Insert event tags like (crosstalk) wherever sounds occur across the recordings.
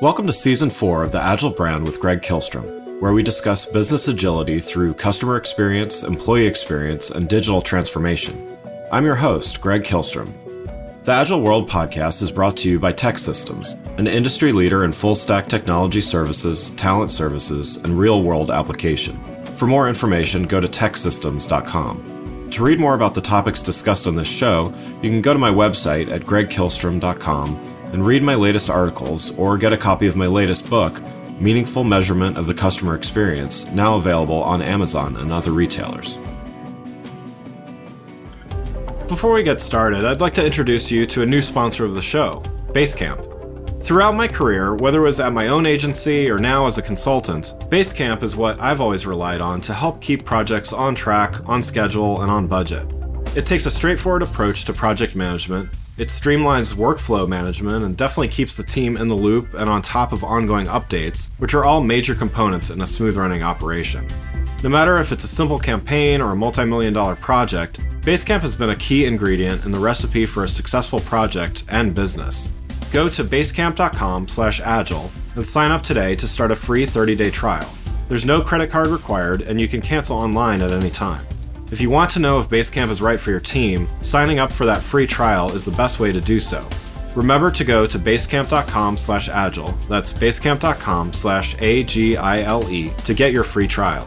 Welcome to Season 4 of the Agile Brand with Greg Kihlstrom, where we discuss business agility through customer experience, employee experience, and digital transformation. I'm your host, Greg Kihlstrom. The Agile World podcast is brought to you by TEKsystems, an industry leader in full stack technology services, talent services, and real world application. For more information, go to teksystems.com. To read more about the topics discussed on this show, you can go to my website at gregkihlstrom.com and read my latest articles or get a copy of my latest book, Meaningful Measurement of the Customer Experience, now available on Amazon and other retailers. Before we get started, I'd like to introduce you to a new sponsor of the show, Basecamp. Throughout my career, whether it was at my own agency or now as a consultant, Basecamp is what I've always relied on to help keep projects on track, on schedule, and on budget. It takes a straightforward approach to project management, it streamlines workflow management and definitely keeps the team in the loop and on top of ongoing updates, which are all major components in a smooth running operation. No matter if it's a simple campaign or a multi million dollar project, Basecamp has been a key ingredient in the recipe for a successful project and business. Go to basecamp.com/agile and sign up today to start a free 30-day trial. There's no credit card required and you can cancel online at any time. If you want to know if Basecamp is right for your team, signing up for that free trial is the best way to do so. Remember to go to basecamp.com/agile. That's basecamp.com/agile to get your free trial.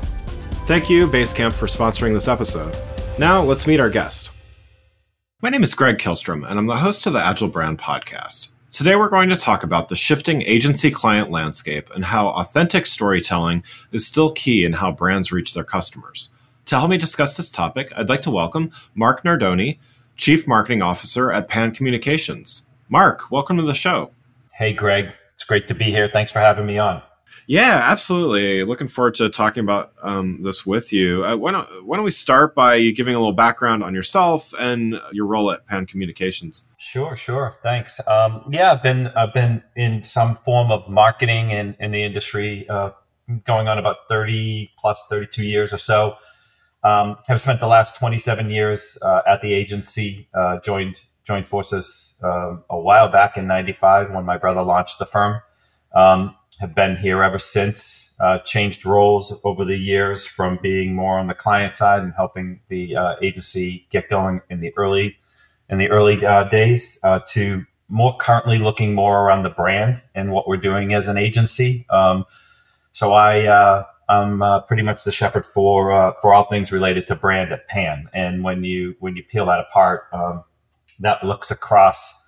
Thank you Basecamp for sponsoring this episode. Now, let's meet our guest. My name is Greg Kihlstrom and I'm the host of the Agile Brand podcast. Today, we're going to talk about the shifting agency client landscape and how authentic storytelling is still key in how brands reach their customers. To help me discuss this topic, I'd like to welcome Mark Nardone, Chief Marketing Officer at Pan Communications. Mark, welcome to the show. Hey, Greg. It's great to be here. Thanks for having me on. Yeah, absolutely. Looking forward to talking about um, this with you. Uh, why, don't, why don't we start by giving a little background on yourself and your role at Pan Communications? Sure, sure. Thanks. Um, yeah, I've been I've been in some form of marketing in, in the industry, uh, going on about thirty plus thirty two years or so. Um, have spent the last 27 years uh, at the agency. Uh, joined joined forces uh, a while back in '95 when my brother launched the firm. Um, have been here ever since. Uh, changed roles over the years from being more on the client side and helping the uh, agency get going in the early in the early uh, days to more currently looking more around the brand and what we're doing as an agency. Um, so I I'm uh, pretty much the shepherd for uh, for all things related to brand at Pan. And when you when you peel that apart, um, that looks across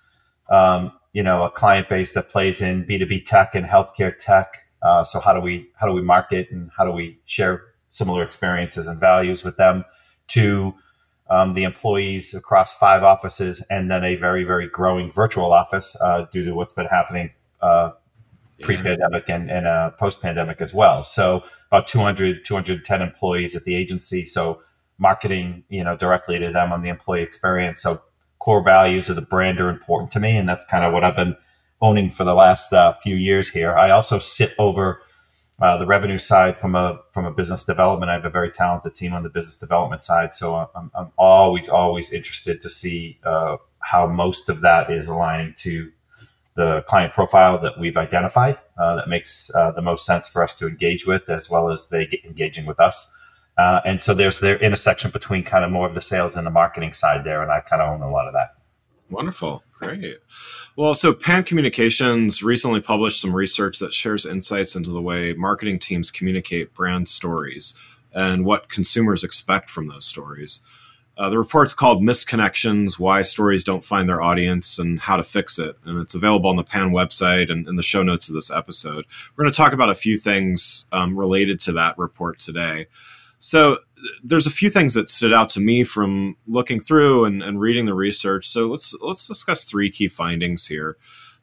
um, you know a client base that plays in B2B tech and healthcare tech. Uh, so how do we how do we market and how do we share similar experiences and values with them to um, the employees across five offices and then a very very growing virtual office uh, due to what's been happening pre-pandemic and, and uh, post-pandemic as well. So about 200, 210 employees at the agency. So marketing, you know, directly to them on the employee experience. So core values of the brand are important to me. And that's kind of what I've been owning for the last uh, few years here. I also sit over uh, the revenue side from a from a business development. I have a very talented team on the business development side, so I'm, I'm always always interested to see uh, how most of that is aligning to the client profile that we've identified uh, that makes uh, the most sense for us to engage with, as well as they engaging with us. Uh, and so there's their intersection between kind of more of the sales and the marketing side there, and I kind of own a lot of that. Wonderful, great. Well, so Pan Communications recently published some research that shares insights into the way marketing teams communicate brand stories and what consumers expect from those stories. Uh, the report's called Misconnections Why Stories Don't Find Their Audience and How to Fix It. And it's available on the PAN website and in the show notes of this episode. We're going to talk about a few things um, related to that report today. So, there's a few things that stood out to me from looking through and, and reading the research. So, let's, let's discuss three key findings here.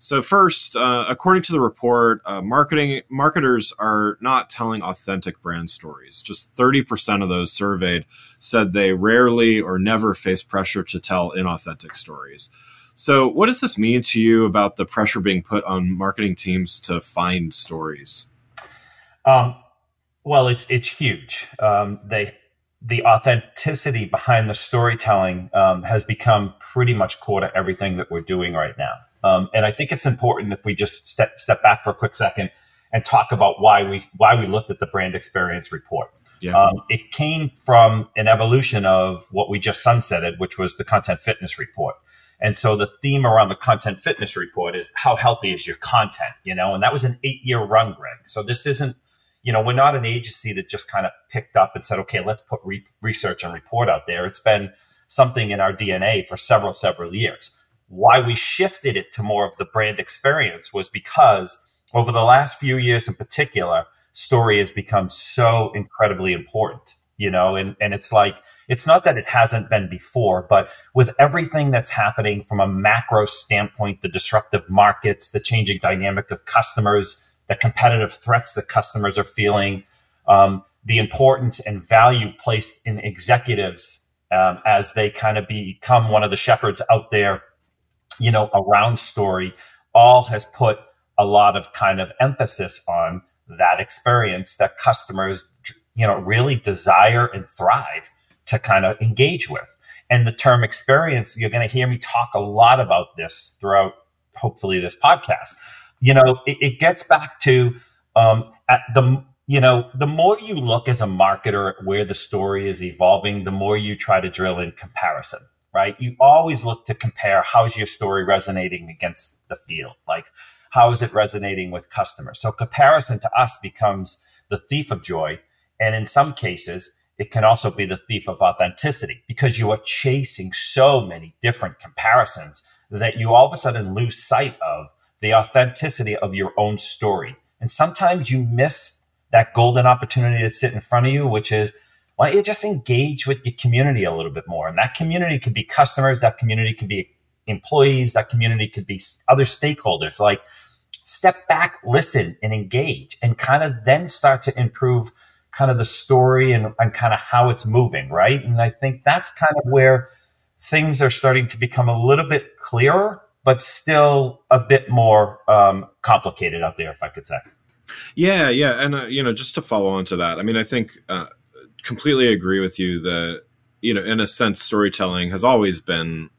So first, uh, according to the report, uh, marketing marketers are not telling authentic brand stories. Just 30% of those surveyed said they rarely or never face pressure to tell inauthentic stories. So, what does this mean to you about the pressure being put on marketing teams to find stories? Um, well, it's it's huge. Um, they the authenticity behind the storytelling um, has become pretty much core to everything that we're doing right now. Um, and I think it's important if we just step step back for a quick second and talk about why we why we looked at the brand experience report. Yeah. Um, it came from an evolution of what we just sunsetted, which was the content fitness report. And so the theme around the content fitness report is how healthy is your content, you know? And that was an eight year run, Greg. So this isn't, you know, we're not an agency that just kind of picked up and said, okay, let's put re- research and report out there. It's been something in our DNA for several, several years. Why we shifted it to more of the brand experience was because over the last few years in particular, story has become so incredibly important you know and and it's like it's not that it hasn't been before but with everything that's happening from a macro standpoint the disruptive markets the changing dynamic of customers the competitive threats that customers are feeling um, the importance and value placed in executives um, as they kind of become one of the shepherds out there you know around story all has put a lot of kind of emphasis on that experience that customers you know really desire and thrive to kind of engage with. And the term experience you're going to hear me talk a lot about this throughout hopefully this podcast. You know it, it gets back to um, at the you know the more you look as a marketer at where the story is evolving the more you try to drill in comparison right you always look to compare how's your story resonating against the field like how is it resonating with customers? So comparison to us becomes the thief of joy. And in some cases, it can also be the thief of authenticity because you are chasing so many different comparisons that you all of a sudden lose sight of the authenticity of your own story. And sometimes you miss that golden opportunity that's sitting in front of you, which is why don't you just engage with your community a little bit more? And that community could be customers, that community could be employees, that community could be other stakeholders. Like step back, listen, and engage, and kind of then start to improve kind of the story and, and kind of how it's moving, right? And I think that's kind of where things are starting to become a little bit clearer, but still a bit more um, complicated out there, if I could say. Yeah, yeah, and uh, you know, just to follow on to that, I mean, I think uh, completely agree with you that you know, in a sense, storytelling has always been,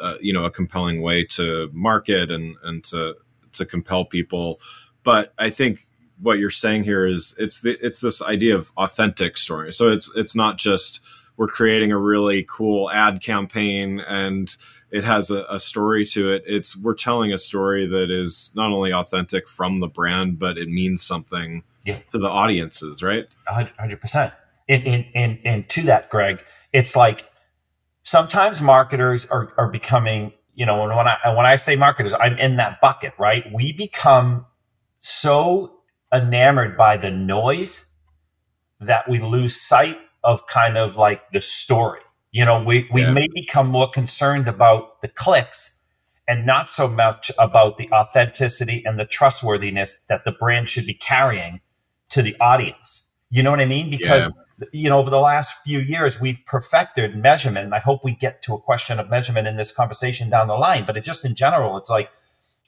uh, you know, a compelling way to market and and to to compel people. But I think what you're saying here is it's the, it's this idea of authentic story. So it's it's not just we're creating a really cool ad campaign and it has a, a, story to it. It's we're telling a story that is not only authentic from the brand, but it means something yeah. to the audiences, right? hundred percent. And, and, and, and to that, Greg, it's like sometimes marketers are, are becoming you know, when, when I when I say marketers, I'm in that bucket, right? We become so enamored by the noise that we lose sight of kind of like the story. You know, we, we yeah. may become more concerned about the clicks and not so much about the authenticity and the trustworthiness that the brand should be carrying to the audience. You know what I mean? Because yeah you know, over the last few years, we've perfected measurement. And I hope we get to a question of measurement in this conversation down the line. But it just in general, it's like,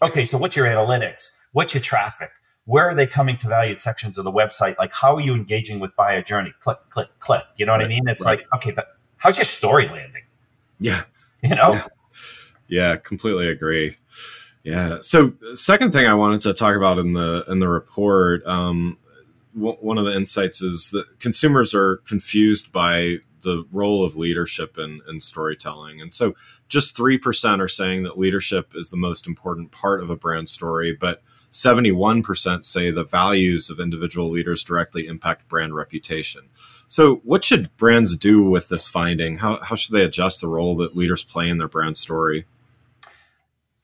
okay, so what's your analytics? What's your traffic? Where are they coming to valued sections of the website? Like, how are you engaging with buyer journey? Click, click, click. You know what right, I mean? It's right. like, okay, but how's your story landing? Yeah. You know? Yeah. yeah, completely agree. Yeah. So, second thing I wanted to talk about in the in the report, um, one of the insights is that consumers are confused by the role of leadership in, in storytelling. And so just 3% are saying that leadership is the most important part of a brand story, but 71% say the values of individual leaders directly impact brand reputation. So, what should brands do with this finding? How, how should they adjust the role that leaders play in their brand story?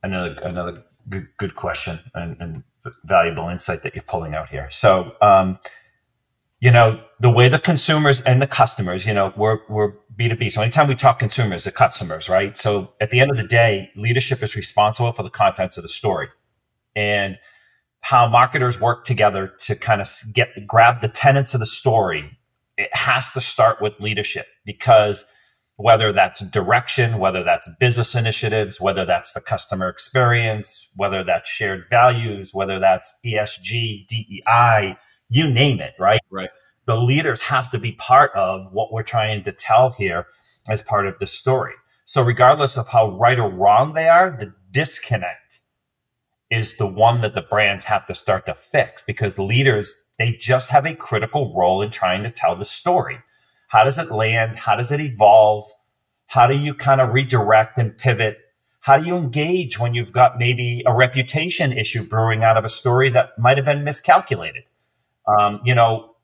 Another, another good, good question. And, and valuable insight that you're pulling out here. So, um, you know, the way the consumers and the customers, you know, we're, we're B2B. So anytime we talk consumers, the customers, right? So at the end of the day, leadership is responsible for the contents of the story and how marketers work together to kind of get, grab the tenets of the story. It has to start with leadership because whether that's direction, whether that's business initiatives, whether that's the customer experience, whether that's shared values, whether that's ESG, DEI, you name it, right? Right. The leaders have to be part of what we're trying to tell here as part of the story. So regardless of how right or wrong they are, the disconnect is the one that the brands have to start to fix because leaders, they just have a critical role in trying to tell the story. How does it land? How does it evolve? How do you kind of redirect and pivot? How do you engage when you've got maybe a reputation issue brewing out of a story that might have been miscalculated? Um, you know,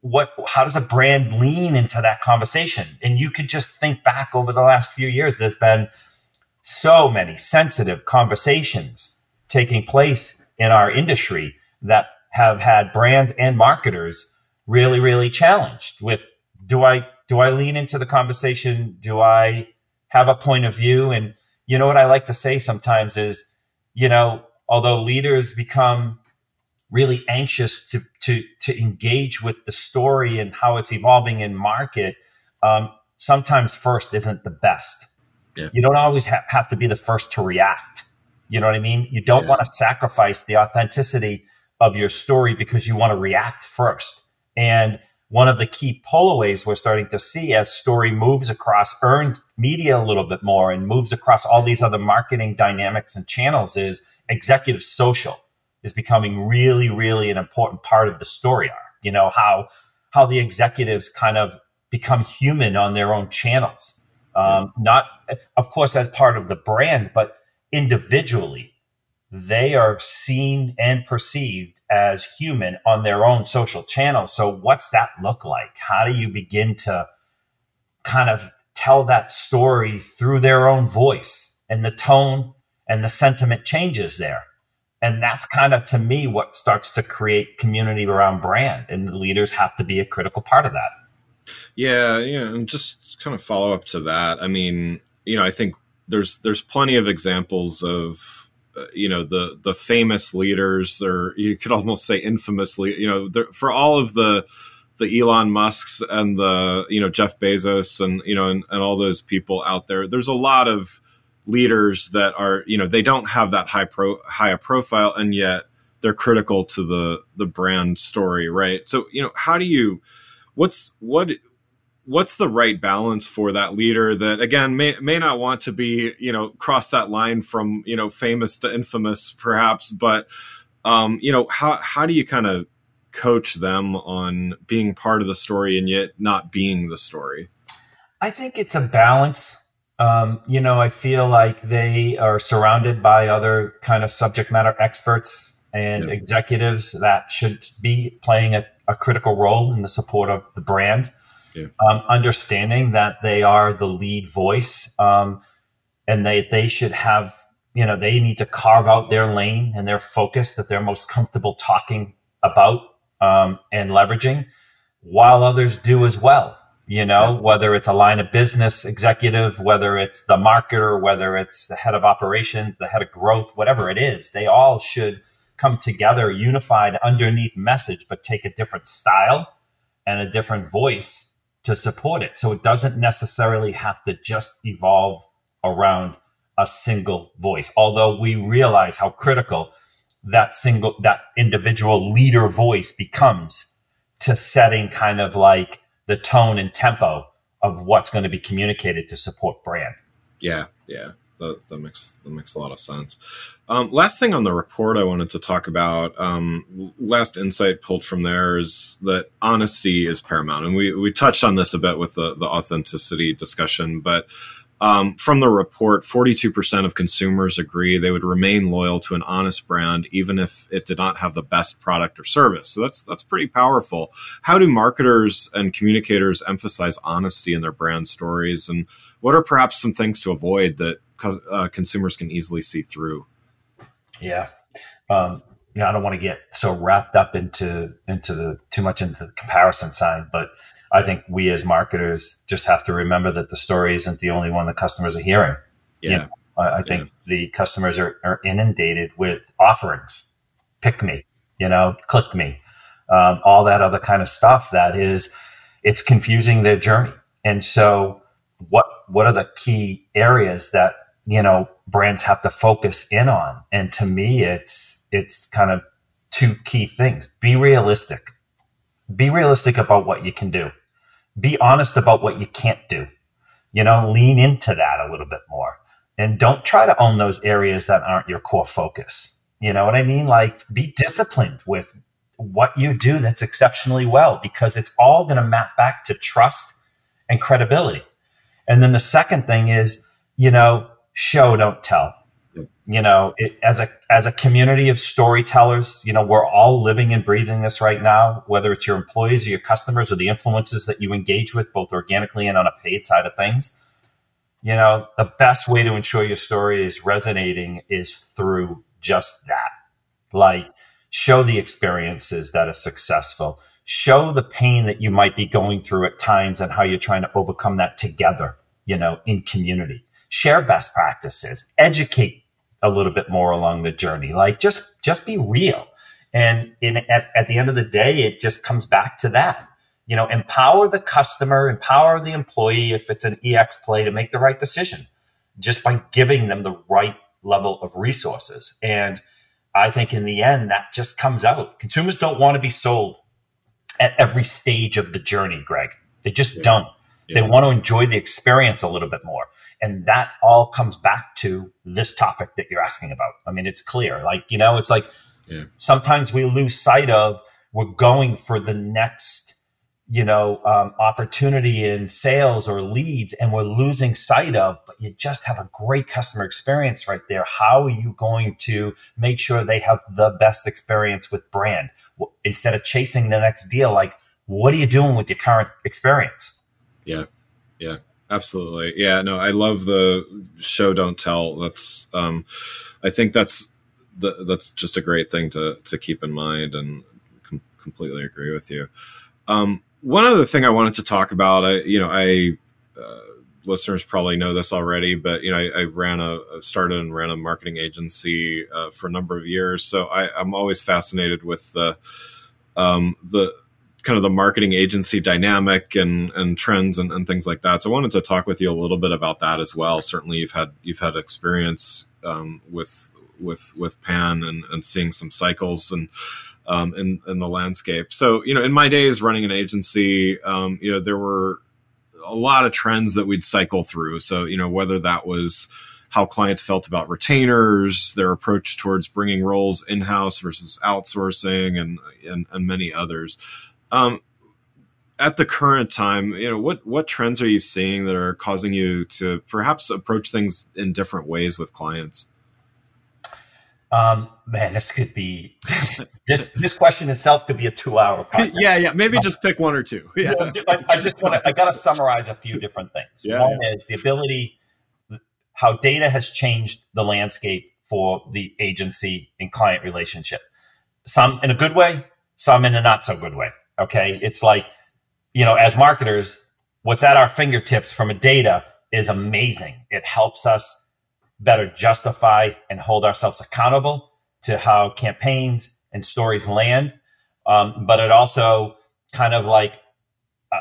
what how does a brand lean into that conversation and you could just think back over the last few years there's been so many sensitive conversations taking place in our industry that have had brands and marketers really really challenged with do i do i lean into the conversation? Do i have a point of view? And you know what i like to say sometimes is you know although leaders become really anxious to to to engage with the story and how it's evolving in market um, sometimes first isn't the best. Yeah. you don't always ha- have to be the first to react. You know what i mean? You don't yeah. want to sacrifice the authenticity of your story because you want to react first. And one of the key pullaways we're starting to see as story moves across earned media a little bit more and moves across all these other marketing dynamics and channels is executive social is becoming really, really an important part of the story arc. You know, how, how the executives kind of become human on their own channels. Um, not, of course, as part of the brand, but individually, they are seen and perceived as human on their own social channels. So, what's that look like? How do you begin to kind of tell that story through their own voice and the tone and the sentiment changes there? And that's kind of to me what starts to create community around brand. And the leaders have to be a critical part of that. Yeah, yeah, and just kind of follow up to that. I mean, you know, I think there's there's plenty of examples of you know the the famous leaders, or you could almost say infamously, you know, for all of the the Elon Musk's and the you know Jeff Bezos and you know and, and all those people out there. There's a lot of leaders that are you know they don't have that high pro high profile and yet they're critical to the the brand story right so you know how do you what's what what's the right balance for that leader that again may may not want to be you know cross that line from you know famous to infamous perhaps but um you know how how do you kind of coach them on being part of the story and yet not being the story? I think it's a balance. Um, you know, I feel like they are surrounded by other kind of subject matter experts and executives that should be playing a, a, critical role in the support of the brand. Yeah. Um, understanding that they are the lead voice um, and they they should have you know they need to carve out their lane and their focus that they're most comfortable talking about um, and leveraging, while others do as well you know, yeah. whether it's a line of business executive, whether it's the marketer, whether it's the head of operations, the head of growth, whatever it is, they all should come together unified underneath message, but take a different style and a different voice to support it. So it doesn't necessarily have to just evolve around a single voice, although we realize how critical that single, that individual leader voice becomes to setting kind of like the tone and tempo of what's going to be communicated to support brand. Yeah, yeah, that, that makes that makes a lot of sense. Um, last thing on the report I wanted to talk about, um, last insight pulled from there is that honesty is paramount, and we we touched on this a bit with the the authenticity discussion, but um, from the report, 42% of consumers agree they would remain loyal to an honest brand even if it did not have the best product or service. So that's that's pretty powerful. How do marketers and communicators emphasize honesty in their brand stories, and what are perhaps some things to avoid that uh, consumers can easily see through? Yeah, um, you know, I don't want to get so wrapped up into into the too much into the comparison side, but I think we as marketers just have to remember that the story isn't the only one the customers are hearing. Yeah. You know, I, I, think yeah. the customers are, are, inundated with offerings. Pick me, you know, click me, um, all that other kind of stuff that is, it's confusing their journey. And so what, what are the key areas that, you know, brands have to focus in on? And to me, it's, it's kind of two key things. Be realistic. Be realistic about what you can do be honest about what you can't do. You know, lean into that a little bit more and don't try to own those areas that aren't your core focus. You know what I mean? Like be disciplined with what you do that's exceptionally well because it's all going to map back to trust and credibility. And then the second thing is, you know, show, don't tell. You know, it, as a as a community of storytellers, you know, we're all living and breathing this right now. Whether it's your employees or your customers or the influences that you engage with, both organically and on a paid side of things, you know, the best way to ensure your story is resonating is through just that. Like, show the experiences that are successful, show the pain that you might be going through at times and how you're trying to overcome that together, you know, in community. Share best practices, educate a little bit more along the journey. Like just just be real. And in at, at the end of the day, it just comes back to that. You know, empower the customer, empower the employee if it's an EX play to make the right decision just by giving them the right level of resources. And I think in the end, that just comes out. Consumers don't want to be sold at every stage of the journey, Greg. They just yeah. don't. Yeah. They want to enjoy the experience a little bit more. And that all comes back to this topic that you're asking about. I mean, it's clear. Like, you know, it's like yeah. sometimes we lose sight of we're going for the next you know, um, opportunity in sales or leads and we're losing sight of, but you just have a great customer experience right there. How are you going to make sure they have the best experience with brand instead of chasing the next deal? Like, what are you doing with your current experience? Yeah. Yeah. Absolutely. Yeah. No, I love the show, don't tell. That's, um, I think that's, the, that's just a great thing to, to keep in mind and com- completely agree with you. Um, one other thing I wanted to talk about, I, you know, I uh, listeners probably know this already, but you know, I, I ran a started and ran a marketing agency uh, for a number of years, so I, am always fascinated with the um, the kind of the marketing agency dynamic and and trends and, and, things like that. So I wanted to talk with you a little bit about that as well. Certainly, you've had you've had experience um, with with with Pan and, and seeing some cycles and um, in, in the landscape. So, you know, in my days running an agency, um, you know, there were a lot of trends that we'd cycle through. So, you know, whether that was how clients felt about retainers, their approach towards bringing roles in house versus outsourcing, and, and, and many others. Um, at the current time, you know, what what trends are you seeing that are causing you to perhaps approach things in different ways with clients? Um, man, this could be (laughs) this this question itself could be a two hour. (laughs) yeah, yeah. Maybe um, just pick one or two. (laughs) Yeah. I, I just want to. I got to summarize a few different things. Yeah, one yeah. is the ability, how data has changed the landscape for the agency and client relationship. Some in a good way, some in a not so good way. Okay, it's like you know, as marketers, what's at our fingertips from a data is amazing. It helps us better justify and hold ourselves accountable to how campaigns and stories land. Um, but it also kind of like uh,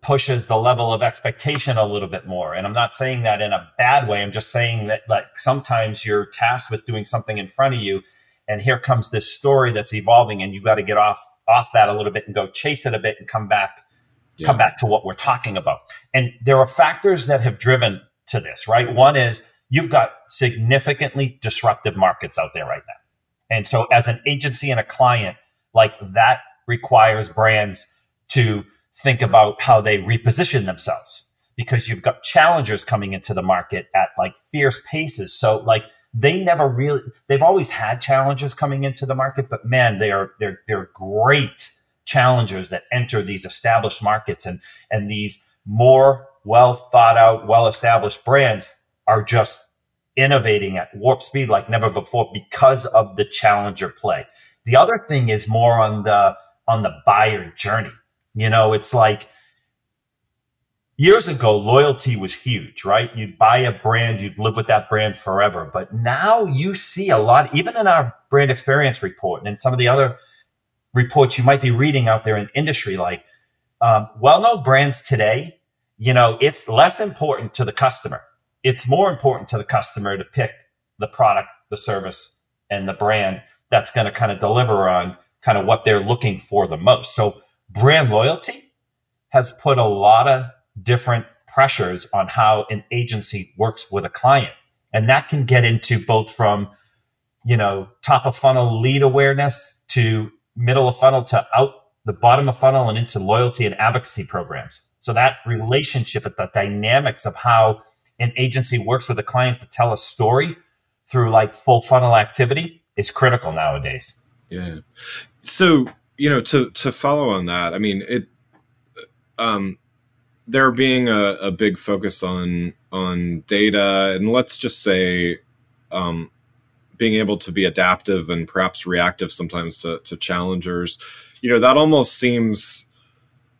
pushes the level of expectation a little bit more. And I'm not saying that in a bad way. I'm just saying that like sometimes you're tasked with doing something in front of you and here comes this story that's evolving and you got to get off off that a little bit and go chase it a bit and come back yeah. come back to what we're talking about. And there are factors that have driven to this, right? One is you've got significantly disruptive markets out there right now. And so as an agency and a client, like that requires brands to think about how they reposition themselves because you've got challengers coming into the market at like fierce paces. So like they never really they've always had challenges coming into the market, but man, they are they're they're great challengers that enter these established markets and and these more well thought out, well established brands are just innovating at warp speed like never before because of the challenger play. The other thing is more on the on the buyer journey. You know, it's like years ago loyalty was huge, right? You'd buy a brand, you'd live with that brand forever. But now you see a lot even in our brand experience report and in some of the other reports you might be reading out there in industry like um, well-known brands today, you know, it's less important to the customer it's more important to the customer to pick the product, the service, and the brand that's going to kind of deliver on kind of what they're looking for the most. So brand loyalty has put a lot of different pressures on how an agency works with a client. And that can get into both from you know, top of funnel lead awareness to middle of funnel to out the bottom of funnel and into loyalty and advocacy programs. So that relationship at the dynamics of how an agency works with a client to tell a story through like full funnel activity is critical nowadays. Yeah. So, you know, to to follow on that, I mean, it um there being a, a big focus on on data and let's just say um being able to be adaptive and perhaps reactive sometimes to, to challengers, you know, that almost seems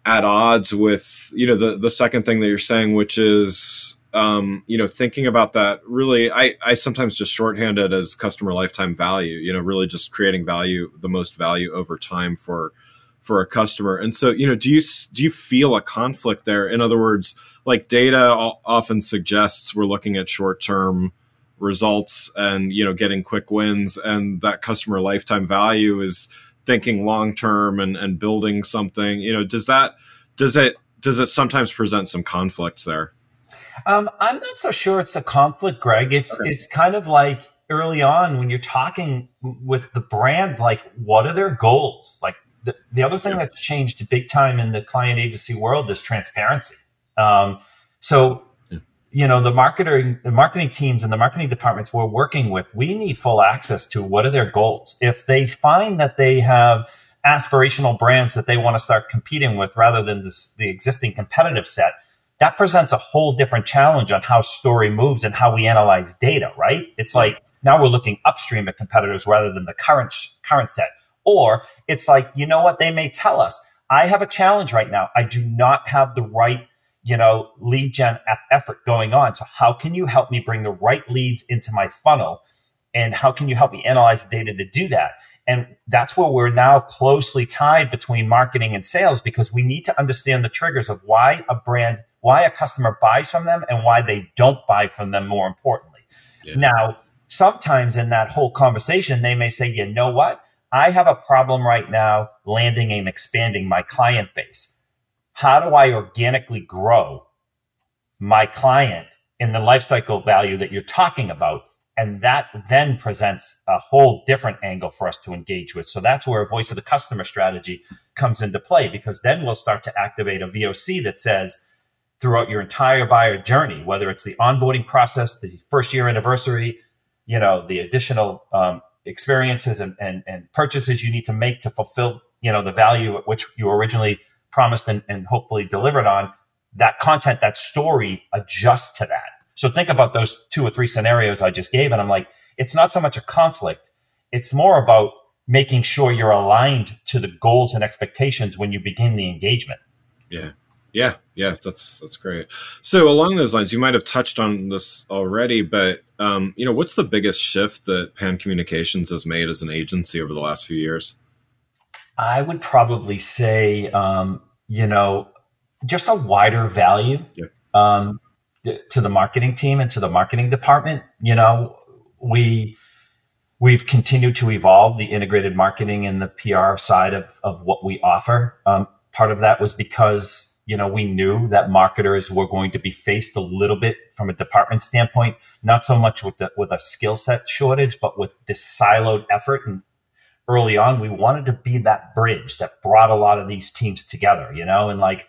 at odds with, you know, the, the second thing that you're saying, which is, um, you know, thinking about that really, I, I sometimes just shorthand it as customer lifetime value, you know, really just creating value, the most value over time for, for a customer. And so, you know, do you, do you feel a conflict there? In other words, like data often suggests we're looking at short term, results and you know getting quick wins and that customer lifetime value is thinking long term and, and building something you know does that does it does it sometimes present some conflicts there um, i'm not so sure it's a conflict greg it's okay. it's kind of like early on when you're talking with the brand like what are their goals like the, the other thing that's changed big time in the client agency world is transparency. Um, so you know the marketing the marketing teams and the marketing departments we're working with we need full access to what are their goals. If they find that they have aspirational brands that they want to start competing with rather than this, the existing competitive set that presents a whole different challenge on how story moves and how we analyze data right? It's like now we're looking upstream at competitors rather than the current current set or it's like you know what they may tell us i have a challenge right now i do not have the right you know, lead gen effort going on. So how can you help me bring the right leads into my funnel? And how can you help me analyze the data to do that? And that's where we're now closely tied between marketing and sales because we need to understand the triggers of why a brand, why a customer buys from them and why they don't buy from them more importantly. Yeah. Now, sometimes in that whole conversation, they may say, you know what? I have a problem right now landing and expanding my client base how do I organically grow my client in the lifecycle value that you're talking about? And that then presents a whole different angle for us to engage with. So that's where a voice of the customer strategy comes into play because then we'll start to activate a VOC that says throughout your entire buyer journey, whether it's the onboarding process, the first year anniversary, you know, the additional um, experiences and, and, and purchases you need to make to fulfill, you know, the value at which you originally promised and, and hopefully delivered on, that content, that story adjusts to that. So think about those two or three scenarios I just gave. And I'm like, it's not so much a conflict. It's more about making sure you're aligned to the goals and expectations when you begin the engagement. Yeah. Yeah, yeah, that's that's great. So along those lines, you might have touched on this already, but um, you know, what's the biggest shift that Pan Communications has made as an agency over the last few years? I would probably say, um, you know, just a wider value yeah. um, to the marketing team and to the marketing department. You know, we we've continued to evolve the integrated marketing and the PR side of of what we offer. Um, part of that was because you know we knew that marketers were going to be faced a little bit from a department standpoint, not so much with the, with a skill set shortage, but with this siloed effort and early on, we wanted to be that bridge that brought a lot of these teams together, you know, and like,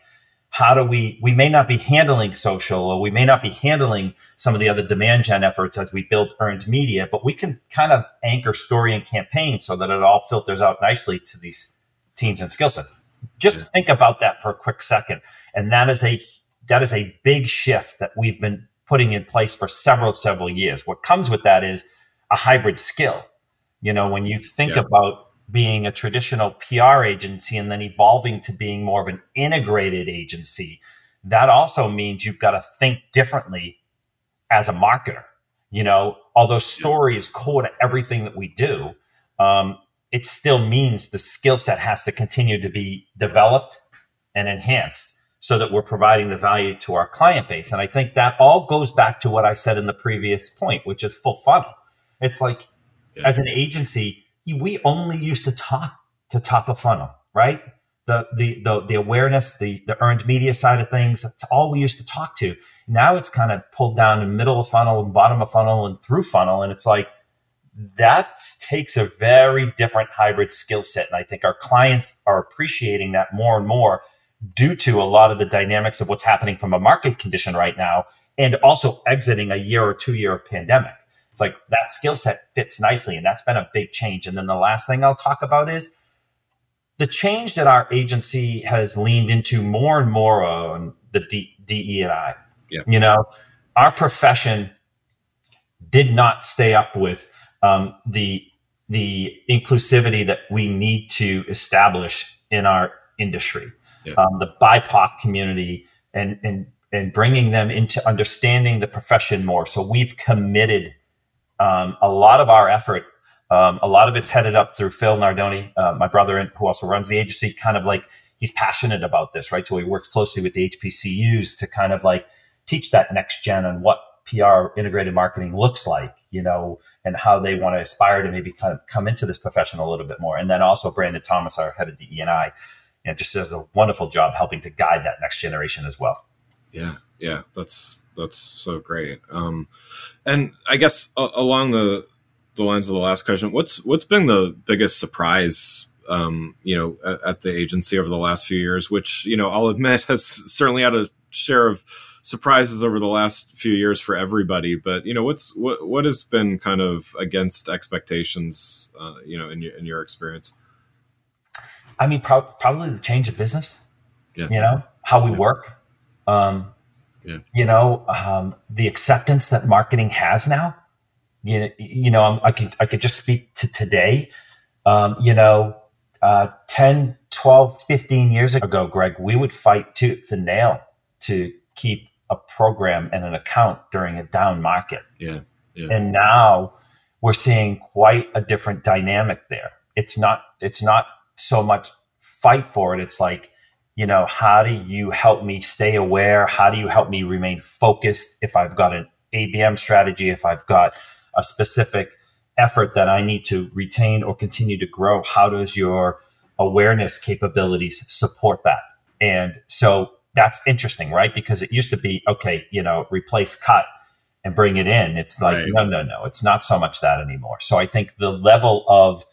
how do we, we may not be handling social or we may not be handling some of the other demand gen efforts as we build earned media, but we can kind of anchor story and campaign so that it all filters out nicely to these teams and skill sets. Just yeah. think about that for a quick second. And that is a, that is a big shift that we've been putting in place for several, several years. What comes with that is a hybrid skill you know, when you think yeah. about being a traditional PR agency and then evolving to being more of an integrated agency, that also means you've got to think differently as a marketer. You know, although story is core to everything that we do, um, it still means the skill set has to continue to be developed and enhanced so that we're providing the value to our client base. And I think that all goes back to what I said in the previous point, which is full funnel. It's like yeah. as an agency, we only used to talk to top of funnel, right? The, the, the, the awareness, the, the earned media side of things. That's all we used to talk to. Now it's kind of pulled down in middle of funnel and bottom of funnel and through funnel. And it's like, that takes a very different hybrid skill set. And I think our clients are appreciating that more and more due to a lot of the dynamics of what's happening from a market condition right now and also exiting a year or two year of pandemic. It's like that skill set fits nicely. And that's been a big change. And then the last thing I'll talk about is the change that our agency has leaned into more and more on the D- DE and I. Yeah. You know, our profession did not stay up with um, the the inclusivity that we need to establish in our industry, yeah. um, the BIPOC community, and and and bringing them into understanding the profession more. So we've committed um, a lot of our effort. Um, a lot of it's headed up through Phil Nardone, uh, my brother, who also runs the agency. Kind of like he's passionate about this, right? So he works closely with the HBCUs to kind of like teach that next gen on what PR integrated marketing looks like, you know, and how they want to aspire to maybe kind of come into this profession a little bit more. And then also Brandon Thomas, our head of DE and I, you know, just does a wonderful job helping to guide that next generation as well. Yeah, yeah, that's that's so great. Um, and I guess uh, along the the lines of the last question, what's what's been the biggest surprise um, you know, at, at, the agency over the last few years, which, you know, I'll admit (laughs) has certainly had a share of surprises over the last few years for everybody. But you know, what's what what has been kind of against expectations? Uh, you know, in your in your experience. I mean, pro- probably the change of business. Yeah. You know how we yeah. work. Um, yeah. You know um, the acceptance that marketing has now. You, you know, I could I could just speak to today. Um, you know, uh, 10, 12, 15 years ago, Greg, we would fight tooth and nail to keep a program and an account during a down market. Yeah. yeah. And now we're seeing quite a different dynamic there. It's not it's not so much fight for it. It's like, you know, how do you help me stay aware? How do you help me remain focused if I've got an ABM strategy, if I've got a specific effort that I need to retain or continue to grow? How does your awareness capabilities support that? And so that's interesting, right? Because it used to be, okay, you know, replace cut and bring it in. It's like, right. no, no, no, it's not so much that anymore. So I think the level of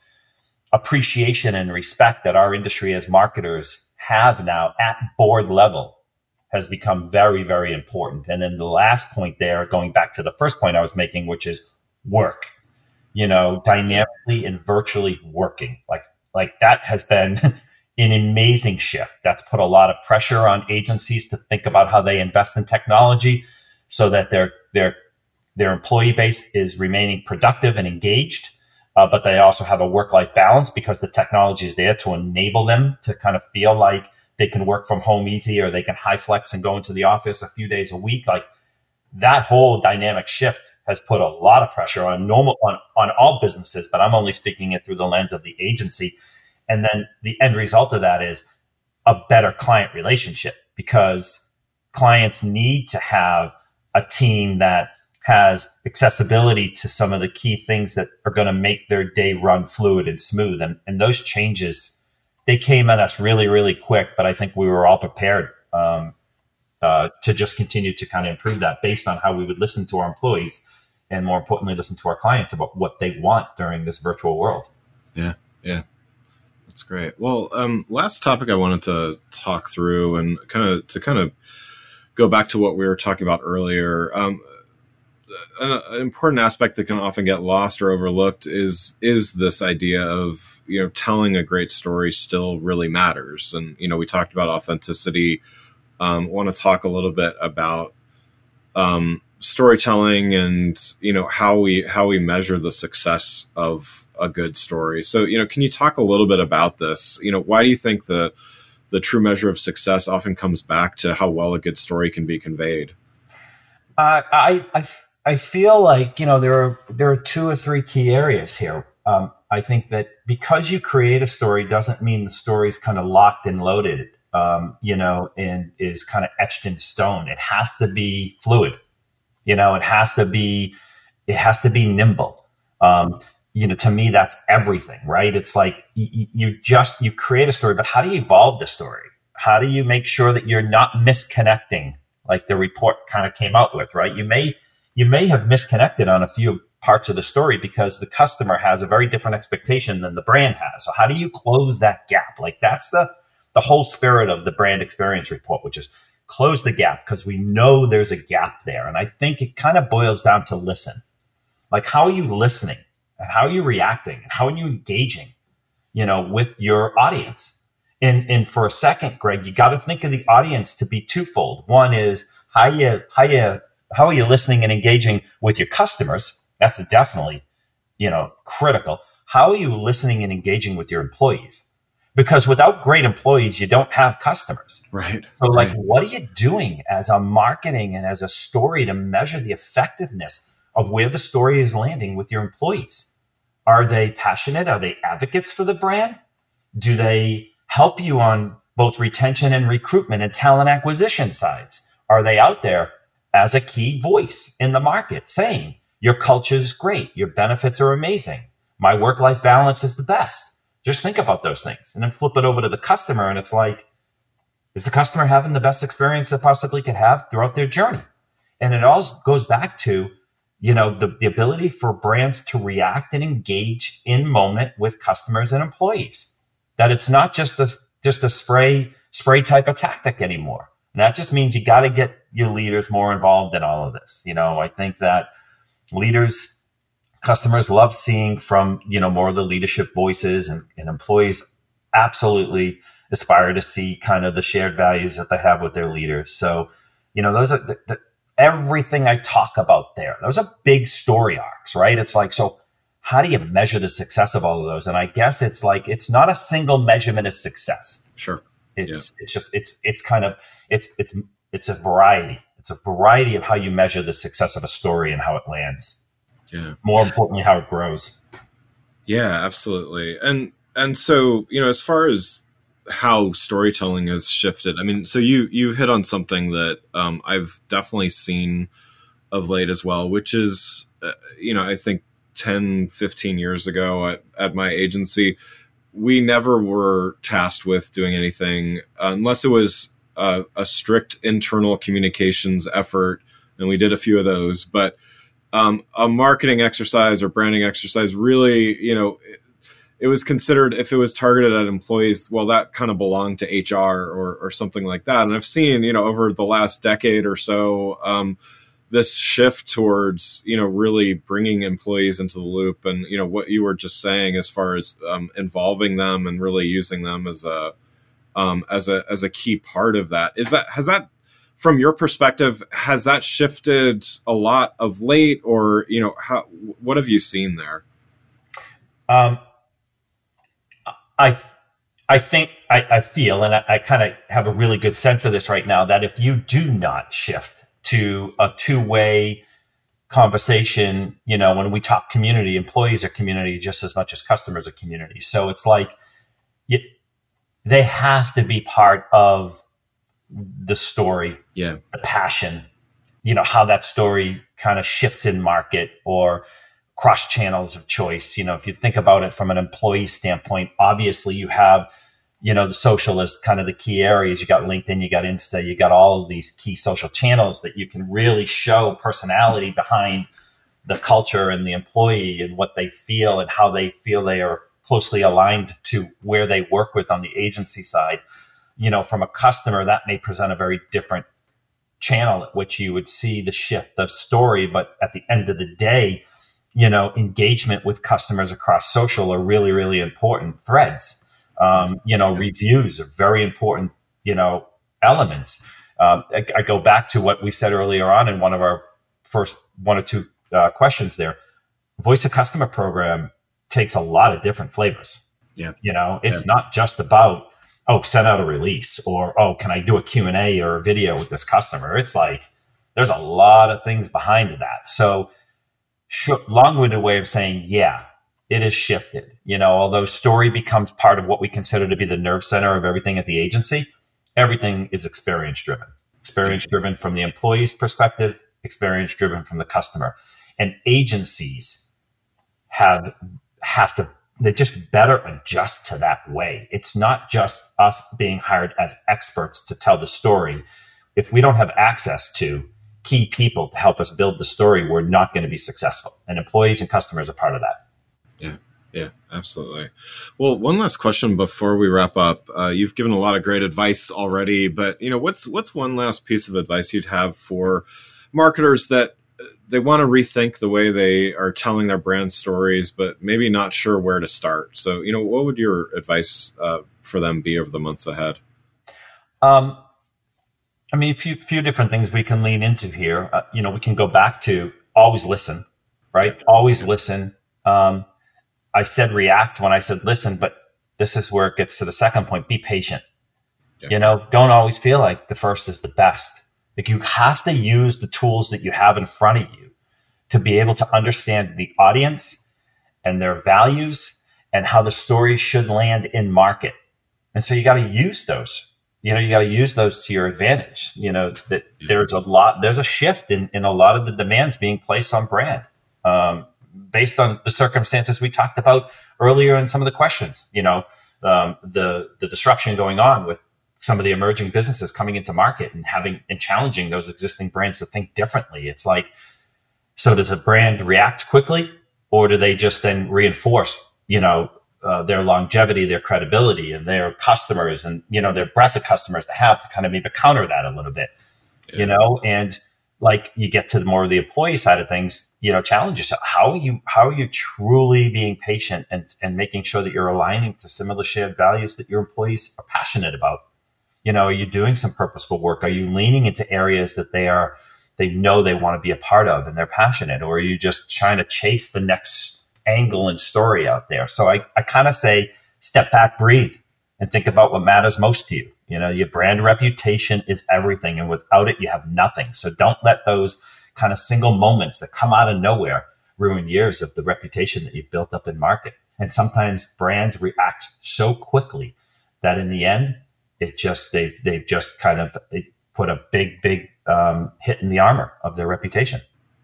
appreciation and respect that our industry as marketers have now at board level has become very, very important. And then the last point there, going back to the first point I was making, which is work, you know, dynamically and virtually working. Like, like that has been (laughs) an amazing shift. That's put a lot of pressure on agencies to think about how they invest in technology so that their their their employee base is remaining productive and engaged, uh, but they also have a work life balance because the technology is there to enable them to kind of feel like they can work from home easy or they can high flex and go into the office a few days a week. Like that whole dynamic shift has put a lot of pressure on normal on, on all businesses, but I'm only speaking it through the lens of the agency and then the end result of that is a better client relationship because clients need to have a team that has accessibility to some of the key things that are going to make their day run fluid and smooth. And, and those changes, they came at us really, really quick, but I think we were all prepared um, uh, to just continue to kind of improve that based on how we would listen to our employees and more importantly, listen to our clients about what they want during this virtual world. Yeah. Yeah. That's great. Well, um, last topic I wanted to talk through and kind of to kind of go back to what we were talking about earlier. Um, an, an, important aspect that can often get lost or overlooked is is this idea of you know telling a great story still really matters. And you know we talked about authenticity. Um, want to talk a little bit about um, storytelling and you know how we how we measure the success of a good story. So, you know, can you talk a little bit about this? You know, why do you think the the true measure of success often comes back to how well a good story can be conveyed? Uh, I, I I feel like you know there are there are two or three key areas here. Um, I think that because you create a story doesn't mean the story is kind of locked and loaded, um, you know, and is kind of etched in stone. It has to be fluid. You know, it has to be it has to be nimble. Um, you know, to me, that's everything, right? It's like you, you just, you create a story, but how do you evolve the story? How do you make sure that you're not misconnecting like the report kind of came out with, right? You may, you may have misconnected on a few parts of the story because the customer has a very different expectation than the brand has. So how do you close that gap? Like that's the the whole spirit of the brand experience report, which is close the gap because we know there's a gap there. And I think it kind of boils down to listen. Like how are you listening and how are you reacting and how are you engaging, you know, with your audience? And and for a second, Greg, you got to think of the audience to be twofold. One is how you how you how are you listening and engaging with your customers? That's definitely, you know, critical. How are you listening and engaging with your employees? Because without great employees, you don't have customers. Right. So, like, right. what are you doing as a marketing and as a story to measure the effectiveness of where the story is landing with your employees? Are they passionate? Are they advocates for the brand? Do they help you on both retention and recruitment and talent acquisition sides? Are they out there as a key voice in the market saying, your culture is great. Your benefits are amazing. My work life balance is the best. Just think about those things and then flip it over to the customer. And it's like, is the customer having the best experience they possibly could have throughout their journey? And it all goes back to, you know, the, the ability for brands to react and engage in moment with customers and employees. That it's not just a just a spray spray type of tactic anymore. And that just means you got to get your leaders more involved in all of this. You know, I think that leaders, customers love seeing from, you know, more of the leadership voices and, and employees absolutely aspire to see kind of the shared values that they have with their leaders. So, you know, those are the, the, everything I talk about there. Those are big story arcs, right? It's like, so how do you measure the success of all of those? And I guess it's like, it's not a single measurement of success. Sure. It's, yeah. it's just, it's, it's kind of, it's, it's, it's a variety. It's a variety of how you measure the success of a story and how it lands. Yeah. More importantly, how it grows. Yeah, absolutely. And, and so, you know, as far as how storytelling has shifted. I mean, so you you hit on something that um, I've definitely seen of late as well, which is, uh, you know, I think 10, 15 years ago at, at my agency, we never were tasked with doing anything unless it was a, a, strict internal communications effort, and we did a few of those. But um, a marketing exercise or branding exercise really, you know, it was considered if it was targeted at employees, well, that kind of belonged to HR or, or something like that. And I've seen, you know, over the last decade or so, um, this shift towards, you know, really bringing employees into the loop and, you know, what you were just saying as far as um, involving them and really using them as a, um, as a, as a key part of that. Is that, has that, from your perspective, has that shifted a lot of late or, you know, how, what have you seen there? I I think I, I feel, and I, I kind of have a really good sense of this right now, that if you do not shift to a two way conversation, you know, when we talk community, employees are community just as much as customers are community. So it's like you, they have to be part of the story, yeah, the passion, you know, how that story kind of shifts in market or cross channels of choice. You know, if you think about it from an employee standpoint, obviously you have, you know, the socialist kind of the key areas. You got LinkedIn, you got Insta, you got all of these key social channels that you can really show personality behind the culture and the employee and what they feel and how they feel they are closely aligned to where they work with on the agency side. You know, from a customer, that may present a very different channel at which you would see the shift of story. But at the end of the day, you know, engagement with customers across social are really, really important threads. Um, you know, reviews are very important, you know, elements. Um, I, I, go back to what we said earlier on in one of our first one or two uh, questions there. Voice of customer program takes a lot of different flavors. Yeah. You know, it's yeah. not just about, oh, send out a release or, oh, can I do a Q&A or a video with this customer? It's like, there's a lot of things behind that. So, long-winded way of saying, yeah, it has shifted. You know, although story becomes part of what we consider to be the nerve center of everything at the agency, everything is experience driven. Experience driven from the employee's perspective, experience driven from the customer. And agencies have have to they just better adjust to that way. It's not just us being hired as experts to tell the story. If we don't have access to key people to help us build the story, we're not going to be successful. And employees and customers are part of that. Yeah. Yeah, absolutely. Well, one last question before we wrap up. Uh, you've given a lot of great advice already, but you know, what's what's one last piece of advice you'd have for marketers that uh, they want to rethink the way they are telling their brand stories, but maybe not sure where to start. So, you know, what would your advice uh, for them be over the months ahead? Um, I mean, a few, few different things we can lean into here. Uh, you know, we can go back to always listen, right? Always listen. Um, I said react when I said listen, but this is where it gets to the second point. Be patient. Yeah. You know, don't always feel like the first is the best. Like you have to use the tools that you have in front of you to be able to understand the audience and their values and how the story should land in market. And so you got to use those. You know, you got to use those to your advantage. You know, that there's a lot, there's a shift in, in a lot of the demands being placed on brand. Um, based on the circumstances we talked about earlier in some of the questions. You know, um, the the disruption going on with some of the emerging businesses coming into market and having and challenging those existing brands to think differently. It's like, so does a brand react quickly, or do they just then reinforce, you know, uh, their longevity, their credibility, and their customers, and you know, their breadth of customers to have to kind of maybe counter that a little bit, yeah. you know, and like you get to the more of the employee side of things, you know, challenge yourself. How are you, how are you truly being patient and, and making sure that you're aligning to similar shared values that your employees are passionate about? You know, are you doing some purposeful work? Are you leaning into areas that they are, they know they want to be a part of and they're passionate? Or are you just trying to chase the next angle and story out there? So I, I kind of say, step back, breathe and think about what matters most to you. You know, your brand reputation is everything. And without it, you have nothing. So don't let those kind of single moments that come out of nowhere ruin years of the reputation that you've built up in market. And sometimes brands react so quickly that in the end, it just, they've, they've just kind of put a big, big um, hit in the armor of their reputation.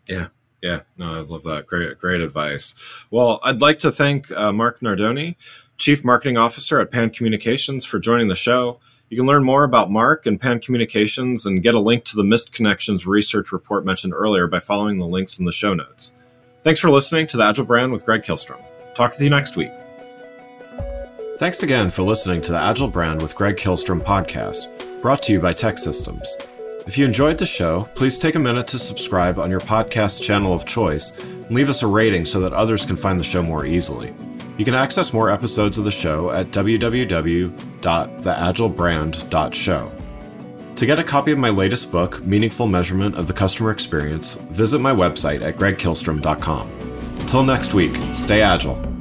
Yeah. Yeah, no, I love that. Great, great advice. Well, I'd like to thank uh, Mark Nardone, Chief Marketing Officer at Pan Communications, for joining the show. You can learn more about Mark and Pan Communications and get a link to the Missed Connections research report mentioned earlier by following the links in the show notes. Thanks for listening to The Agile Brand with Greg Kihlstrom. Talk to you next week. Thanks again for listening to the Agile Brand with Greg Kihlstrom podcast, brought to you by TEKsystems. If you enjoyed the show, please take a minute to subscribe on your podcast channel of choice and leave us a rating so that others can find the show more easily. You can access more episodes of the show at www.theagilebrand.show. To get a copy of my latest book, Meaningful Measurement of the Customer Experience, visit my website at gregkihlstrom.com. Until next week, stay agile.